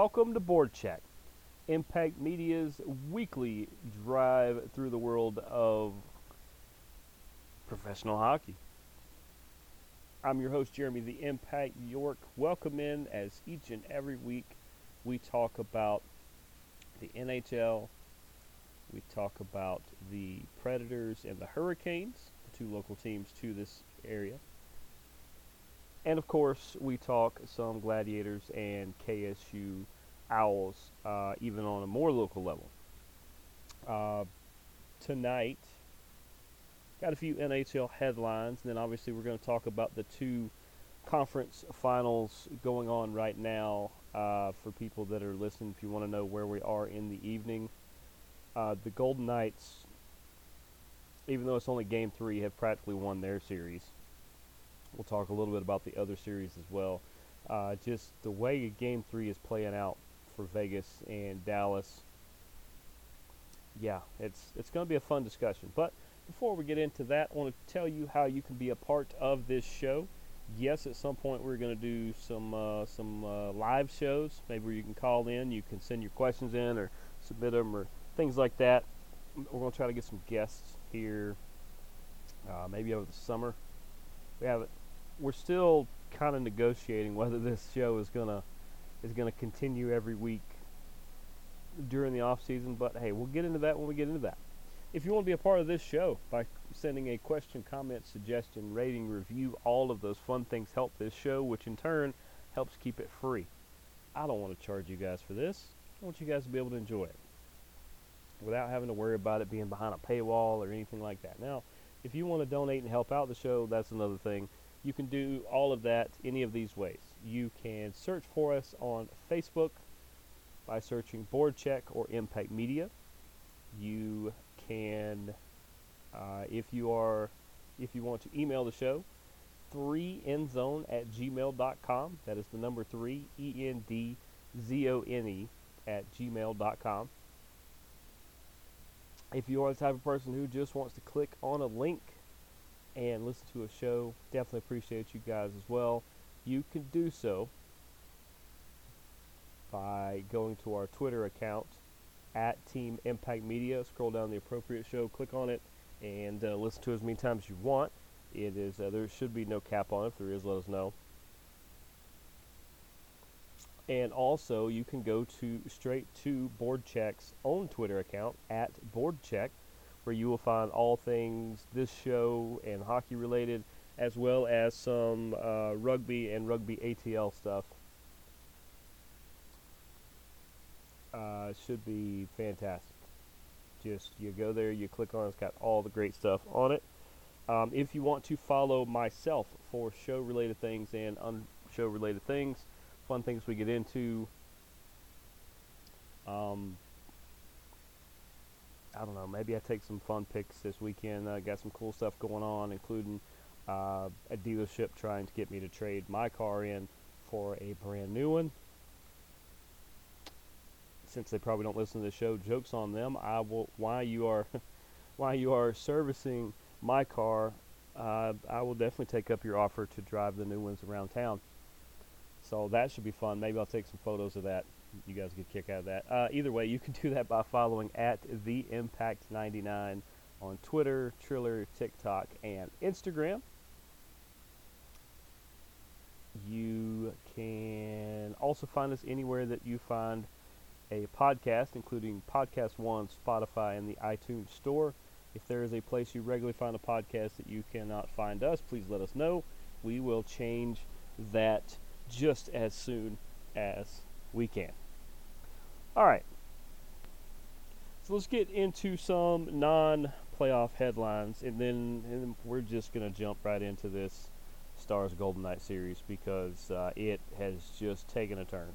Welcome to Board Check, Impact Media's weekly drive through the world of professional hockey. I'm your host, Jeremy the Impact York. Welcome in as each and every week we talk about the NHL, we talk about the Predators and the Hurricanes, the two local teams to this area. And of course, we talk some Gladiators and KSU Owls, uh, even on a more local level. Uh, tonight, got a few NHL headlines, and then obviously we're going to talk about the two conference finals going on right now uh, for people that are listening. If you want to know where we are in the evening, uh, the Golden Knights, even though it's only game three, have practically won their series. We'll talk a little bit about the other series as well. Uh, just the way Game Three is playing out for Vegas and Dallas. Yeah, it's it's going to be a fun discussion. But before we get into that, I want to tell you how you can be a part of this show. Yes, at some point we're going to do some uh, some uh, live shows, maybe where you can call in, you can send your questions in or submit them or things like that. We're going to try to get some guests here, uh, maybe over the summer. We have we're still kind of negotiating whether this show is gonna is gonna continue every week during the off season. But hey, we'll get into that when we get into that. If you want to be a part of this show by sending a question, comment, suggestion, rating, review, all of those fun things help this show, which in turn helps keep it free. I don't want to charge you guys for this. I want you guys to be able to enjoy it without having to worry about it being behind a paywall or anything like that. Now, if you want to donate and help out the show, that's another thing. You can do all of that any of these ways. You can search for us on Facebook by searching Board Check or Impact Media. You can, uh, if you are, if you want to email the show, three endzone at gmail.com. That is the number three, E N D Z O N E, at gmail.com. If you are the type of person who just wants to click on a link and listen to a show, definitely appreciate you guys as well. You can do so by going to our Twitter account at Team Impact Media. Scroll down the appropriate show, click on it, and uh, listen to as many times as you want. It is uh, there should be no cap on it. If there is, let us know. And also, you can go to straight to Board Check's own Twitter account at Board Check, where you will find all things this show and hockey related, as well as some uh, rugby and rugby ATL stuff. Uh, should be fantastic. Just you go there, you click on it, it's got all the great stuff on it. Um, if you want to follow myself for show related things and unshow related things, fun things we get into, um, I don't know, maybe I take some fun pics this weekend. I uh, got some cool stuff going on, including uh, a dealership trying to get me to trade my car in for a brand new one since they probably don't listen to the show, jokes on them. I will why you are why you are servicing my car. Uh, I will definitely take up your offer to drive the new ones around town. So that should be fun. Maybe I'll take some photos of that. You guys get a kick out of that. Uh, either way, you can do that by following at the Impact 99 on Twitter, Triller, TikTok, and Instagram. You can also find us anywhere that you find a podcast, including Podcast One, Spotify, and the iTunes Store. If there is a place you regularly find a podcast that you cannot find us, please let us know. We will change that just as soon as we can. All right. So let's get into some non playoff headlines, and then, and then we're just going to jump right into this Stars Golden Knight series because uh, it has just taken a turn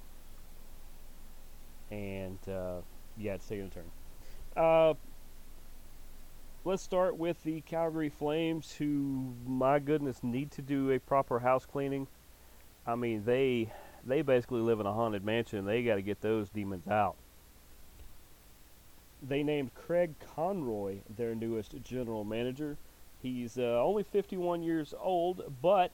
and uh, yeah, it's taken a turn. Uh, let's start with the Calgary Flames, who, my goodness, need to do a proper house cleaning. I mean, they they basically live in a haunted mansion. They got to get those demons out. They named Craig Conroy their newest general manager. He's uh, only 51 years old, but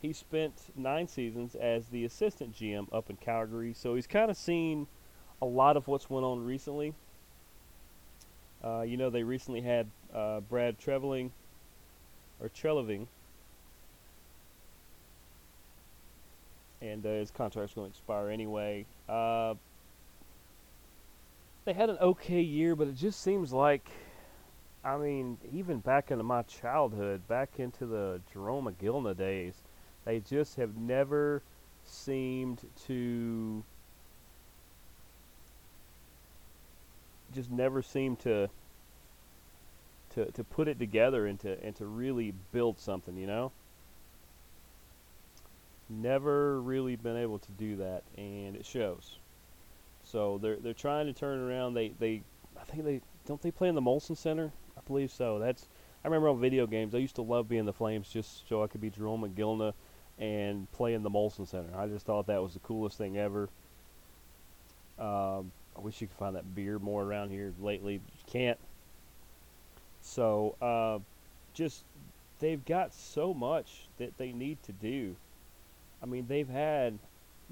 he spent nine seasons as the assistant GM up in Calgary, so he's kind of seen a lot of what's went on recently. Uh, you know, they recently had uh, Brad Treveling or Treliving, and uh, his contract's going to expire anyway. Uh, they had an okay year, but it just seems like, I mean, even back into my childhood, back into the Jerome Iginla days, they just have never seemed to just never seemed to to to put it together and to and to really build something, you know? Never really been able to do that and it shows. So they're they're trying to turn around. They they I think they don't they play in the Molson Center? I believe so. That's I remember on video games I used to love being the Flames just so I could be Jerome Iginla and play in the Molson Center. I just thought that was the coolest thing ever. Um, I wish you could find that beer more around here lately. You can't. So, uh, just they've got so much that they need to do. I mean, they've had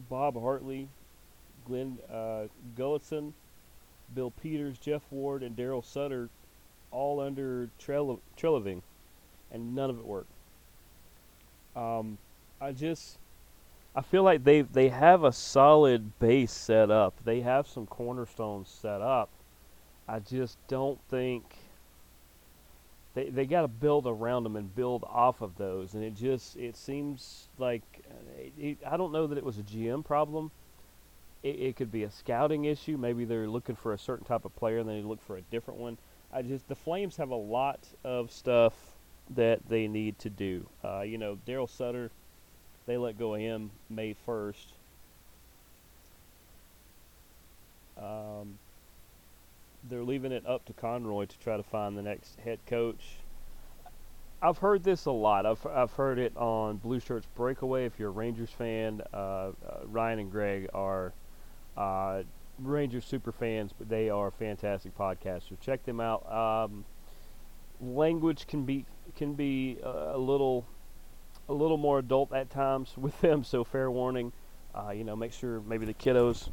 Bob Hartley, Glenn uh, Gulutzan, Bill Peters, Geoff Ward, and Daryl Sutter all under Treliving, and none of it worked. Um, I just I feel like they they have a solid base set up. They have some cornerstones set up. I just don't think they they got to build around them and build off of those. And it just it seems like it, it, I don't know that it was a GM problem. It, it could be a scouting issue. Maybe they're looking for a certain type of player and they look for a different one. I just the Flames have a lot of stuff that they need to do. Uh, you know, Daryl Sutter, they let go of him May first. Um, they're leaving it up to Conroy to try to find the next head coach. I've heard this a lot. I've I've heard it on Blue Shirts Breakaway. If you're a Rangers fan, uh, uh, Ryan and Greg are uh, Rangers super fans, but they are fantastic podcasters. Check them out. Um, language can be can be uh, a little a little more adult at times with them, so fair warning. Uh, you know, make sure maybe the kiddos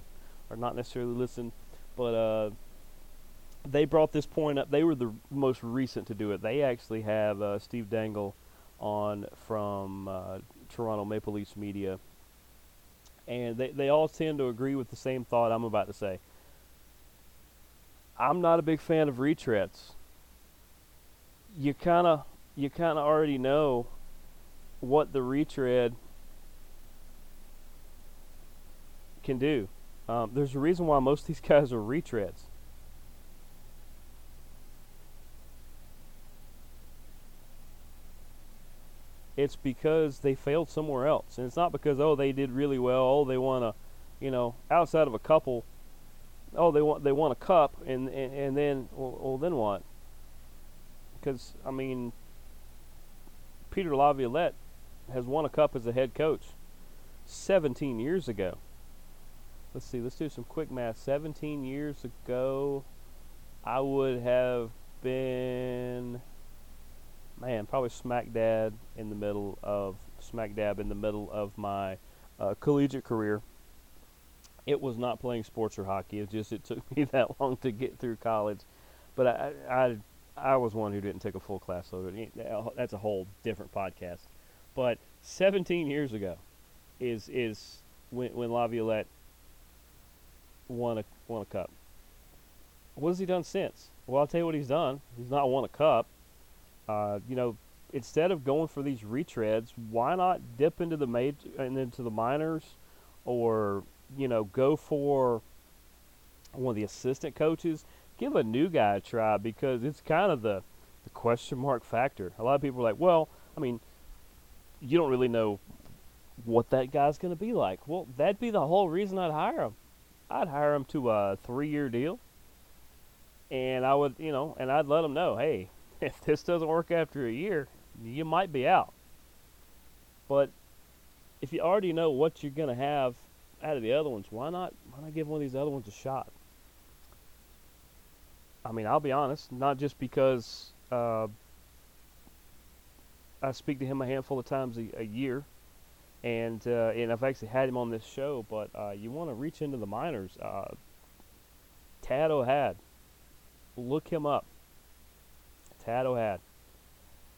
are not necessarily listening, but uh, they brought this point up. They were the most recent to do it. They actually have uh, Steve Dangle on from uh, Toronto Maple Leafs media, and they they all tend to agree with the same thought I'm about to say. I'm not a big fan of retreads. You kind of you kind of already know what the retread can do. Um, there's a reason why most of these guys are retreads. It's because they failed somewhere else. And it's not because oh they did really well, oh they won a, you know, outside of a couple, oh they want they won a cup and and, and then well, well then what? Because I mean, Peter Laviolette has won a cup as a head coach 17 years ago. Let's see, let's do some quick math. 17 years ago, I would have been man, probably smack dab in the middle of smack dab in the middle of my uh, collegiate career. It was not playing sports or hockey. It just it took me that long to get through college, but I I I was one who didn't take a full class load. That's a whole different podcast. But 17 years ago is is when when Laviolette won a won a cup. What has he done since? Well, I'll tell you what he's done. He's not won a cup. Uh, you know, instead of going for these retreads, why not dip into the major and into the minors, or you know, go for one of the assistant coaches. Give a new guy a try because it's kind of the the question mark factor. A lot of people are like, well, I mean, you don't really know what that guy's going to be like. Well, that'd be the whole reason I'd hire him. I'd hire him to a three-year deal, and I would, you know, and I'd let him know, hey, if this doesn't work after a year, you might be out. But if you already know what you're going to have out of the other ones, why not why not give one of these other ones a shot? I mean, I'll be honest, not just because uh, I speak to him a handful of times a, a year, and uh, and I've actually had him on this show. But uh, you want to reach into the minors. Uh, Tad O'Had, look him up. Tad O'Had.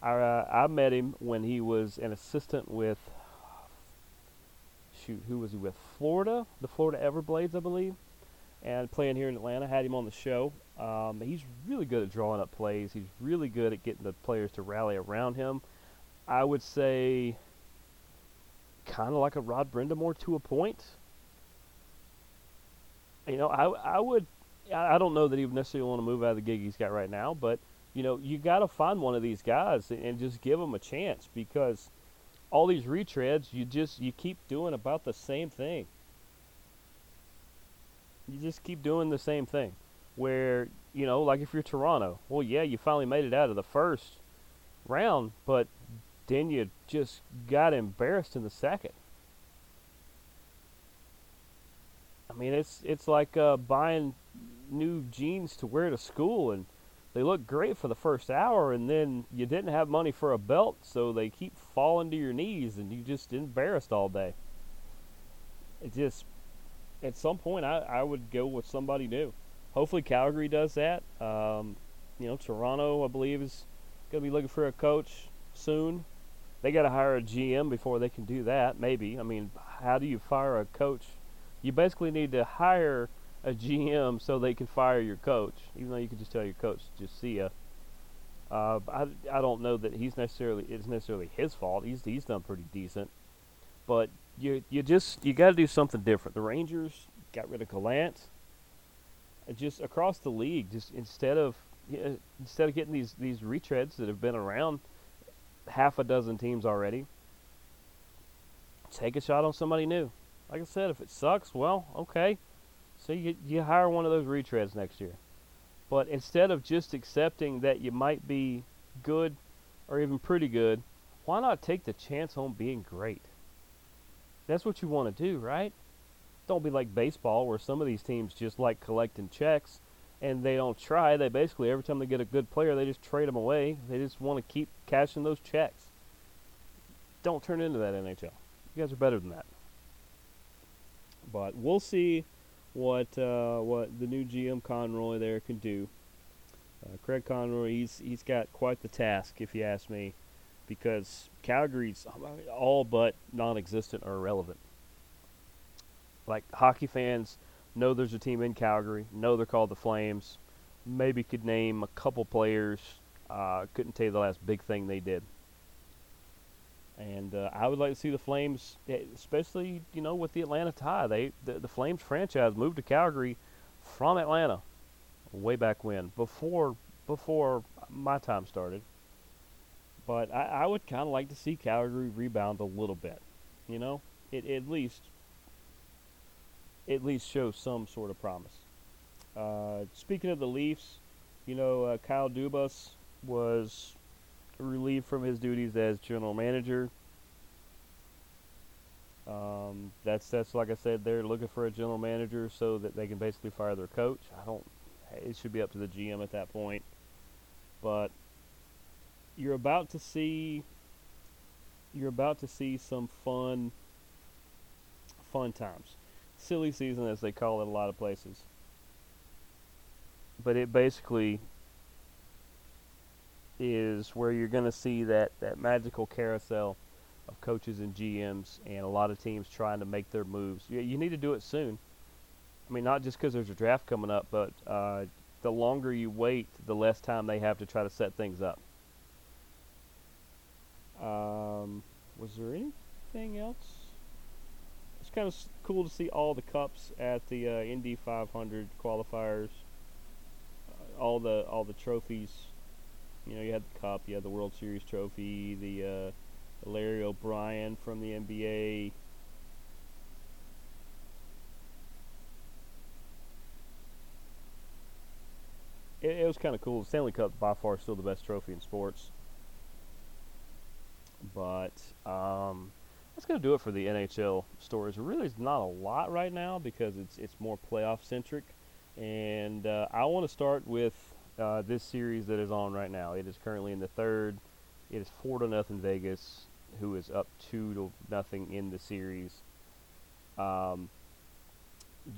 I uh, I met him when he was an assistant with shoot who was he with Florida, the Florida Everblades, I believe, and playing here in Atlanta. Had him on the show. Um, he's really good at drawing up plays. He's really good at getting the players to rally around him. I would say kind of like a Rod Brind'Amour to a point. You know, I I would I don't know that he would necessarily want to move out of the gig he's got right now, but you know, you got to find one of these guys and, just give them a chance because all these retreads, you just you keep doing about the same thing. You just keep doing the same thing. Where you know, like if you're Toronto, well, yeah, you finally made it out of the first round, but then you just got embarrassed in the second. I mean, it's it's like uh, buying new jeans to wear to school, and they look great for the first hour, and then you didn't have money for a belt, so they keep falling to your knees, and you just embarrassed all day. It just, at some point, I, I would go with somebody new. Hopefully, Calgary does that. Um, you know, Toronto, I believe, is going to be looking for a coach soon. They got to hire a GM before they can do that. Maybe. I mean, how do you fire a coach? You basically need to hire a GM so they can fire your coach, even though you could just tell your coach just see ya. Uh, I, I don't know that he's necessarily it's necessarily his fault. He's he's done pretty decent, but you you just you got to do something different. The Rangers got rid of Gallant. Just across the league, just instead of instead of getting these these retreads that have been around half a dozen teams already, take a shot on somebody new. Like I said, if it sucks, well, okay so you you hire one of those retreads next year. But instead of just accepting that you might be good or even pretty good, why not take the chance on being great? That's what you want to do, right? Don't be like baseball where some of these teams just like collecting checks and they don't try. They basically every time they get a good player, they just trade them away. They just want to keep cashing those checks. Don't turn into that NHL. You guys are better than that. But we'll see what uh, what the new GM Conroy there can do. Uh, Craig Conroy, he's he's got quite the task, if you ask me, because Calgary's all but non-existent or irrelevant. Like hockey fans know there's a team in Calgary, know they're called the Flames. Maybe could name a couple players. Uh, couldn't tell you the last big thing they did. And uh, I would like to see the Flames, eh, especially you know with the Atlanta tie. They the, the Flames franchise moved to Calgary from Atlanta way back when, before before my time started. But I, I would kind of like to see Calgary rebound a little bit. You know, it at least at least show some sort of promise. Uh, speaking of the Leafs, you know, uh, Kyle Dubas was relieved from his duties as general manager. Um, that's that's like I said, they're looking for a general manager so that they can basically fire their coach. I don't. It should be up to the GM at that point. But you're about to see. You're about to see some fun. Fun times, silly season as they call it a lot of places. But it basically is where you're going to see that, that magical carousel of coaches and GMs and a lot of teams trying to make their moves. You, you need to do it soon. I mean, not just because there's a draft coming up, but uh, the longer you wait, the less time they have to try to set things up. Um, was there anything else? It's kind of cool to see all the cups at the uh, Indy 500 qualifiers, uh, all the all the trophies you know, you had the Cup, you had the World Series trophy, the uh, Larry O'Brien from the NBA. It, it was kind of cool. Stanley Cup by far still the best trophy in sports. But um, that's going to do it for the NHL stories. Really, it's not a lot right now because it's it's more playoff centric, and uh, I want to start with uh, this series that is on right now. It is currently in the third. It is four to nothing Vegas. who is up two to nothing in the series. Um,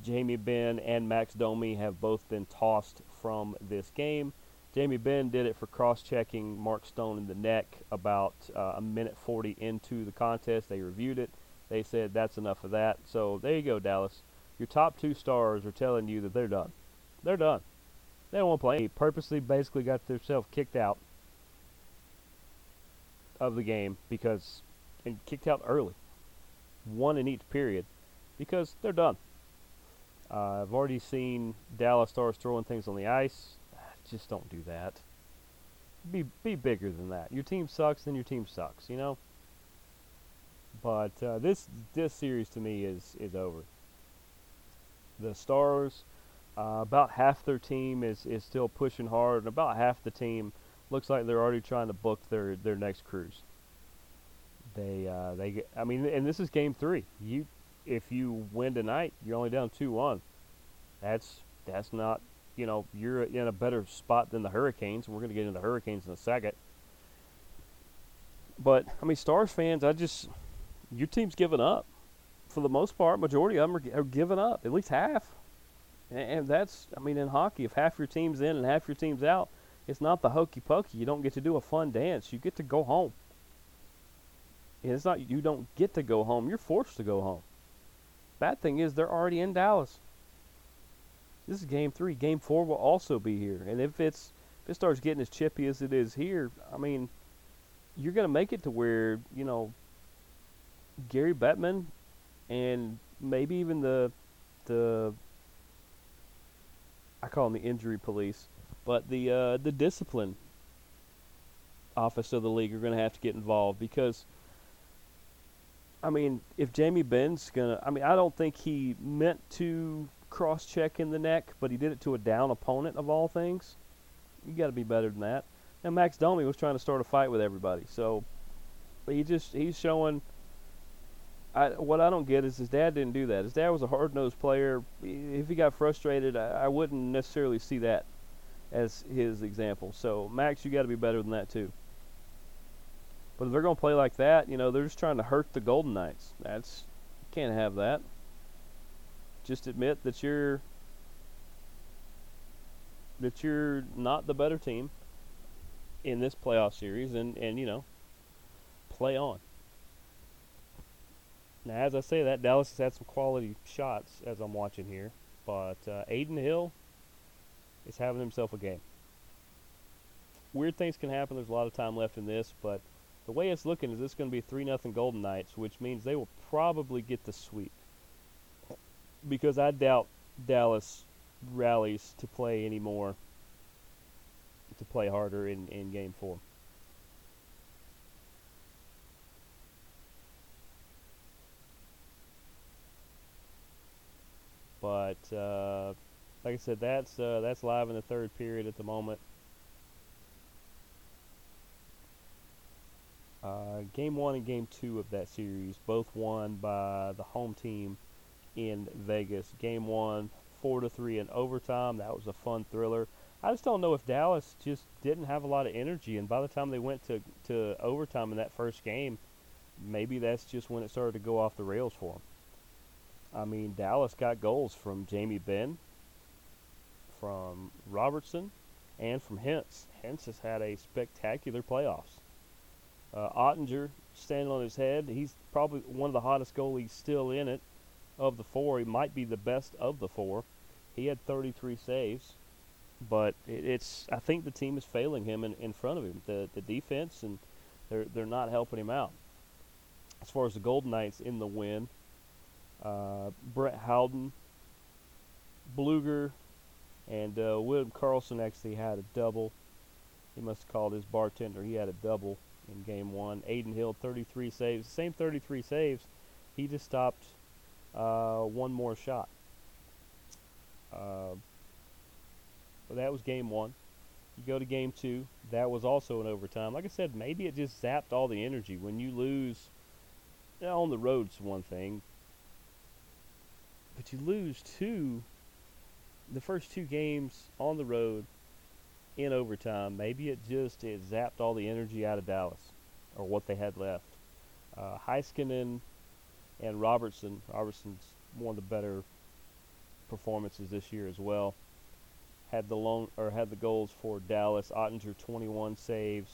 Jamie Benn and Max Domi have both been tossed from this game. Jamie Benn did it for cross-checking Mark Stone in the neck about uh, a minute 40 into the contest. They reviewed it. They said that's enough of that. So there you go, Dallas. Your top two stars are telling you that they're done. They're done. They don't want to play. They purposely basically got themselves kicked out of the game because and kicked out early. One in each period because they're done. Uh, I've already seen Dallas Stars throwing things on the ice. Just don't do that. Be be bigger than that. Your team sucks, then your team sucks. You know. But uh, this this series to me is is over. The Stars, uh, about half their team is is still pushing hard, and about half the team looks like they're already trying to book their their next cruise. They uh, they I mean, and this is game three. You if you win tonight, you're only down two one. That's that's not you know you're in a better spot than the Hurricanes. We're going to get into the Hurricanes in a second. But I mean, Stars fans, I just your team's given up for the most part. Majority of them are, are giving up, at least half. And, and that's I mean, in hockey, if half your team's in and half your team's out, it's not the hokey pokey. You don't get to do a fun dance. You get to go home. And it's not you don't get to go home. You're forced to go home. Bad thing is they're already in Dallas. This is game three. Game four will also be here. And if it's if it starts getting as chippy as it is here, I mean, you're gonna make it to where, you know, Gary Bettman and maybe even the the I call them the injury police, but the uh, the discipline office of the league are going to have to get involved because I mean, if Jamie Benn's gonna, I mean, I don't think he meant to cross-check in the neck, but he did it to a down opponent of all things. You got to be better than that. And Max Domi was trying to start a fight with everybody, so he just he's showing. I, what I don't get is his dad didn't do that. His dad was a hard-nosed player. If he got frustrated, I, I wouldn't necessarily see that as his example. So Max, you got to be better than that too. But if they're going to play like that, you know, they're just trying to hurt the Golden Knights. That's can't have that. Just admit that you're that you're not the better team in this playoff series and and you know, play on. Now, as I say that, Dallas has had some quality shots as I'm watching here, but uh, Adin Hill is having himself a game. Weird things can happen. There's a lot of time left in this, but the way it's looking is it's going to be 3 nothing Golden Knights, which means they will probably get the sweep. Because I doubt Dallas rallies to play anymore, to play harder in, in game four. But uh, like I said, that's uh, that's live in the third period at the moment. Uh, game one and game two of that series, both won by the home team in Vegas. Game one, four to three in overtime. That was a fun thriller. I just don't know if Dallas just didn't have a lot of energy, and by the time they went to to overtime in that first game, maybe that's just when it started to go off the rails for them. I mean, Dallas got goals from Jamie Benn, from Robertson, and from Hintz. Hintz has had a spectacular playoffs. Uh, Oettinger standing on his head. He's probably one of the hottest goalies still in it of the four. He might be the best of the four. He had 33 saves, but it, it's I think the team is failing him in, in front of him. The the defense and they're they're not helping him out. As far as the Golden Knights in the win, uh, Brett Howden, Blueger, and uh, William Karlsson actually had a double. He must have called his bartender. He had a double in game one. Adin Hill, 33 saves. Same 33 saves. He just stopped uh, one more shot. Uh, but that was game one. You go to game two. That was also an overtime. Like I said, maybe it just zapped all the energy. When you lose you know, on the road. road's one thing, but you lose two, the first two games on the road in overtime. Maybe it just it zapped all the energy out of Dallas, or what they had left. Uh, Heiskanen and Robertson. Robertson's one of the better performances this year as well. Had the long or had the goals for Dallas. Oettinger 21 saves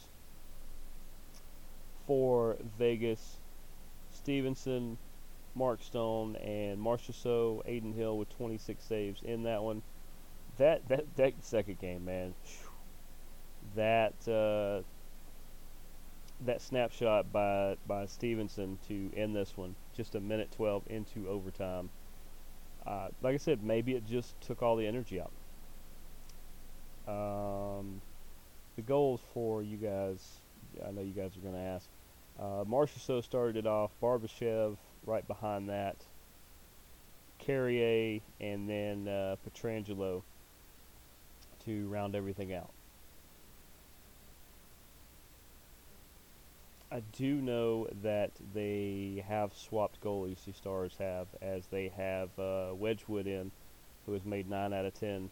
for Vegas. Stephenson, Mark Stone, and Marchessault, Adin Hill with 26 saves in that one. That that that second game, man. That uh, that snapshot by by Stephenson to end this one, just a minute 12 into overtime. Uh, like I said, maybe it just took all the energy out. Um, the goals for you guys, I know you guys are going to ask. Uh, Marchessault started it off, Barbashev right behind that, Carrier, and then uh, Pietrangelo to round everything out. I do know that they have swapped goalies. The Stars have, as they have uh, Wedgewood in, who has made nine out of ten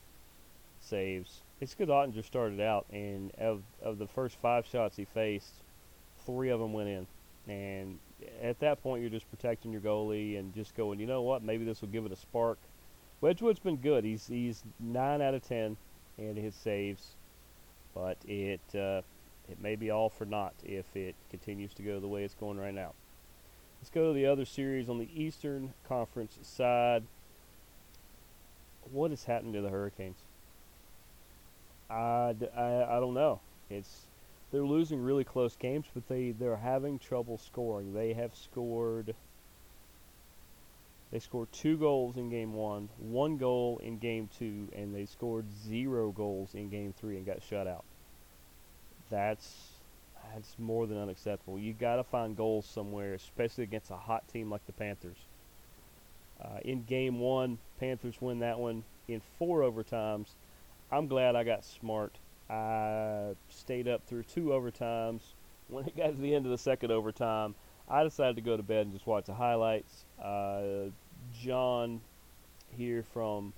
saves. It's good Oettinger started out, and of of the first five shots he faced, three of them went in. And at that point, you're just protecting your goalie and just going, you know what, maybe this will give it a spark. Wedgewood's been good. He's he's nine out of ten in his saves, but it uh, it may be all for naught if it continues to go the way it's going right now. Let's go to the other series on the Eastern Conference side. What has happened to the Hurricanes? I, I, I don't know. It's they're losing really close games, but they they're having trouble scoring. They have scored. They scored two goals in game one, one goal in game two, and they scored zero goals in game three and got shut out that's that's more than unacceptable. You got to find goals somewhere, especially against a hot team like the Panthers. Uh, in game one, Panthers win that one in four overtimes. I'm glad I got smart. I stayed up through two overtimes. When it got to the end of the second overtime, I decided to go to bed and just watch the highlights. Uh, John here from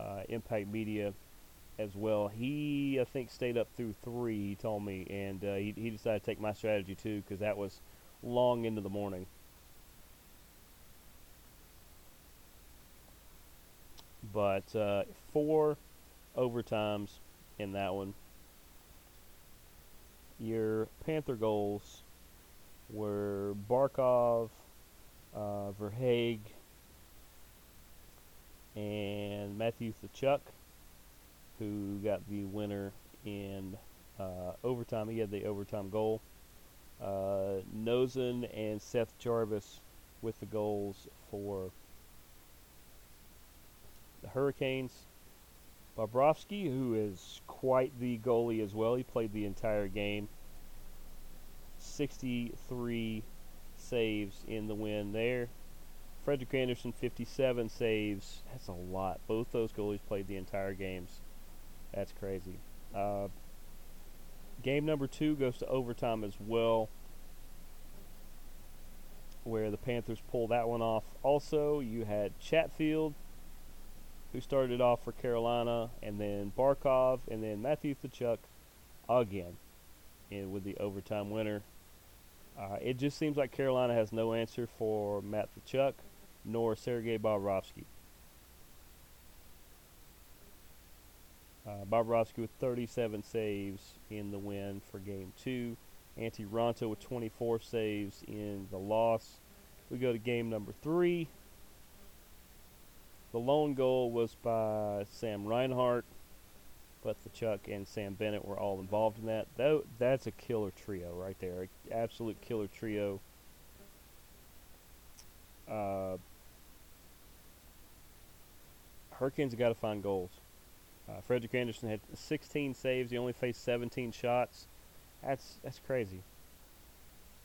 uh, Impact Media as well. He, I think, stayed up through three. He told me, and uh, he he decided to take my strategy too because that was long into the morning. But uh, four overtimes in that one. Your Panther goals were Barkov, uh, Verhaeghe, and Matthew Tkachuk who got the winner in uh, overtime. He had the overtime goal. Uh, and Seth Jarvis with the goals for the Hurricanes. Bobrovsky, who is quite the goalie as well, he played the entire game. 63 saves in the win there. Frederik Andersen, 57 saves. That's a lot. Both those goalies played the entire games. That's crazy. Uh, game number two goes to overtime as well, where the Panthers pull that one off. Also, you had Chatfield, who started off for Carolina, and then Barkov, and then Matthew Tkachuk again in with the overtime winner. Uh, it just seems like Carolina has no answer for Matt Tkachuk nor Sergei Bobrovsky. Uh, Bobrovsky with 37 saves in the win for game two. Antti Raanta with 24 saves in the loss. We go to game number three. The lone goal was by Sam Reinhart, but Tkachuk and Sam Bennett were all involved in that. that that's a killer trio right there. Absolute killer trio. Uh, Hurricanes have got to find goals. Uh, Frederik Andersen had 16 saves. He only faced 17 shots. That's that's crazy.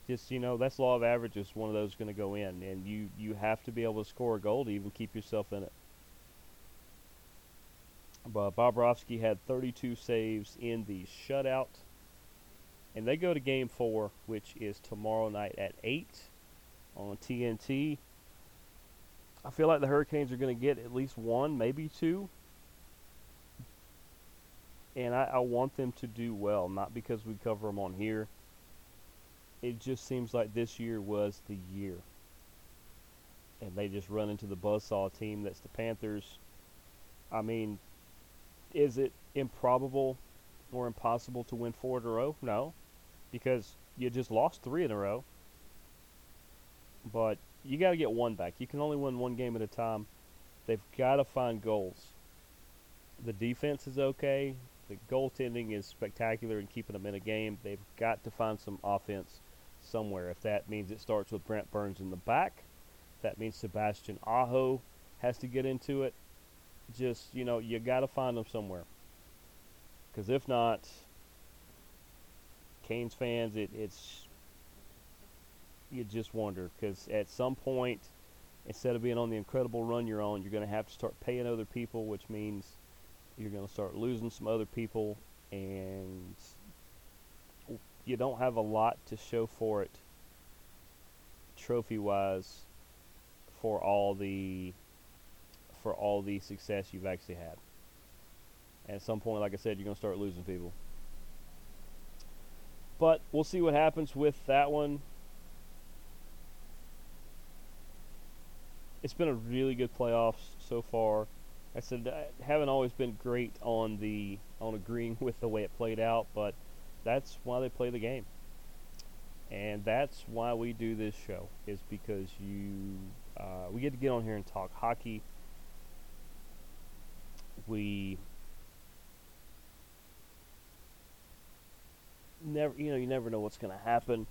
Just you know, that's law of averages. One of those is going to go in, and you you have to be able to score a goal to even keep yourself in it. But Bobrovsky had 32 saves in the shutout, and they go to Game Four, which is tomorrow night at eight on TNT. I feel like the Hurricanes are going to get at least one, maybe two and I, I, want them to do well, not because we cover them on here, it just seems like this year was the year. And they just run into the buzzsaw team that's the Panthers. I mean, is it improbable or impossible to win four in a row? No, because you just lost three in a row. But you got to get one back. You can only win one game at a time. They've got to find goals. The defense is okay. The goaltending is spectacular in keeping them in a game. They've got to find some offense somewhere. If that means it starts with Brent Burns in the back, that means Sebastian Aho has to get into it. Just, you know, you got to find them somewhere. Because if not, Canes fans, it, it's you just wonder because at some point, instead of being on the incredible run you're on, you're going to have to start paying other people, which means you're going to start losing some other people, and you don't have a lot to show for it trophy wise for all the for all the success you've actually had. At some point, like I said, you're to start losing people. But we'll see what happens with that one. It's been a really good playoffs so far. I said I haven't always been great on the on agreeing with the way it played out, but that's why they play the game. And that's why we do this show is because you uh, we get to get on here and talk hockey. We never you know you never know what's going to happen.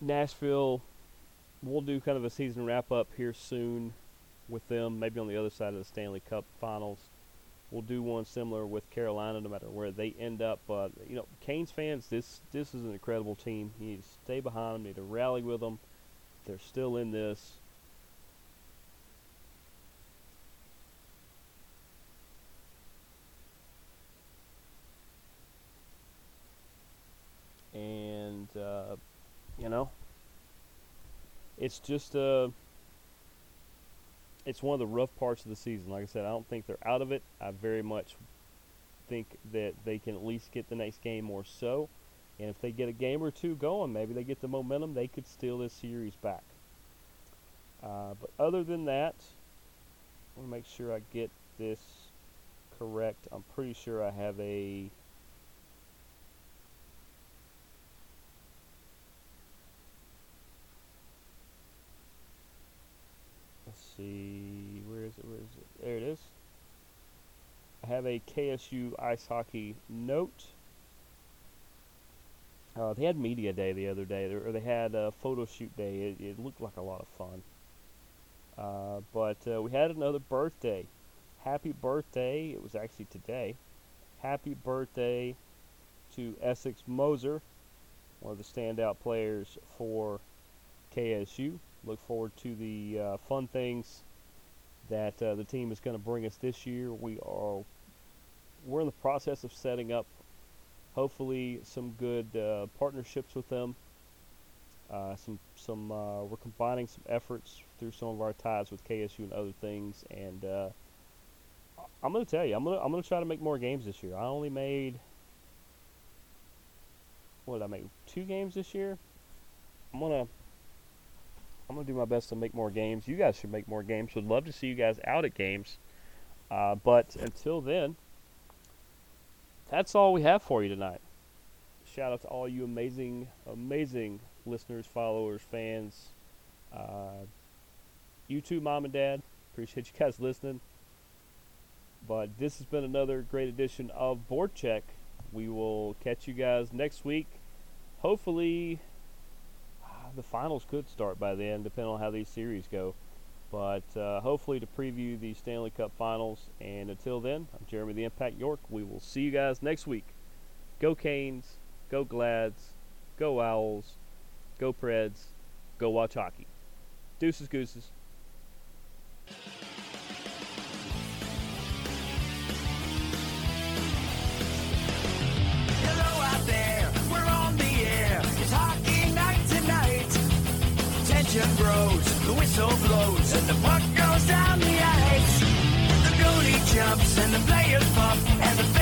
Nashville, we'll do kind of a season wrap up here soon with them, maybe on the other side of the Stanley Cup Finals. We'll do one similar with Carolina, no matter where they end up. But you know, Canes fans, this this is an incredible team. You need to stay behind them, you need to rally with them. They're still in this. And uh, you know, it's just uh, it's one of the rough parts of the season. Like I said, I don't think they're out of it. I very much think that they can at least get the next game or so. And if they get a game or two going, maybe they get the momentum, they could steal this series back. Uh, but other than that, I want to make sure I get this correct. I'm pretty sure I have a see, where is it? Where is it? There it is. I have a KSU ice hockey note. Uh, they had media day the other day, or they had a photo shoot day. It, it looked like a lot of fun. Uh, but uh, we had another birthday. Happy birthday! It was actually today. Happy birthday to Essex Moser, one of the standout players for KSU look forward to the uh, fun things that uh, the team is going to bring us this year. We are we're in the process of setting up, hopefully, some good uh, partnerships with them. Uh, some some uh, we're combining some efforts through some of our ties with KSU and other things, and uh, I'm going to tell you, I'm going I'm going to try to make more games this year. I only made what did I make? Two games this year. I'm gonna I'm gonna do my best to make more games. You guys should make more games. Would love to see you guys out at games. Uh, but until then, that's all we have for you tonight. Shout out to all you amazing, amazing listeners, followers, fans. Uh, you too, mom and dad. Appreciate you guys listening. But this has been another great edition of Board Check. We will catch you guys next week. Hopefully, the finals could start by then, depending on how these series go. But uh, hopefully to preview the Stanley Cup Finals. And until then, I'm Jeremy the Impact York. We will see you guys next week. Go Canes, go Glads, go Owls, go Preds, go watch hockey. Deuces, gooses. Tension grows, the whistle blows, and the puck goes down the ice. The goalie jumps and the players bump, and the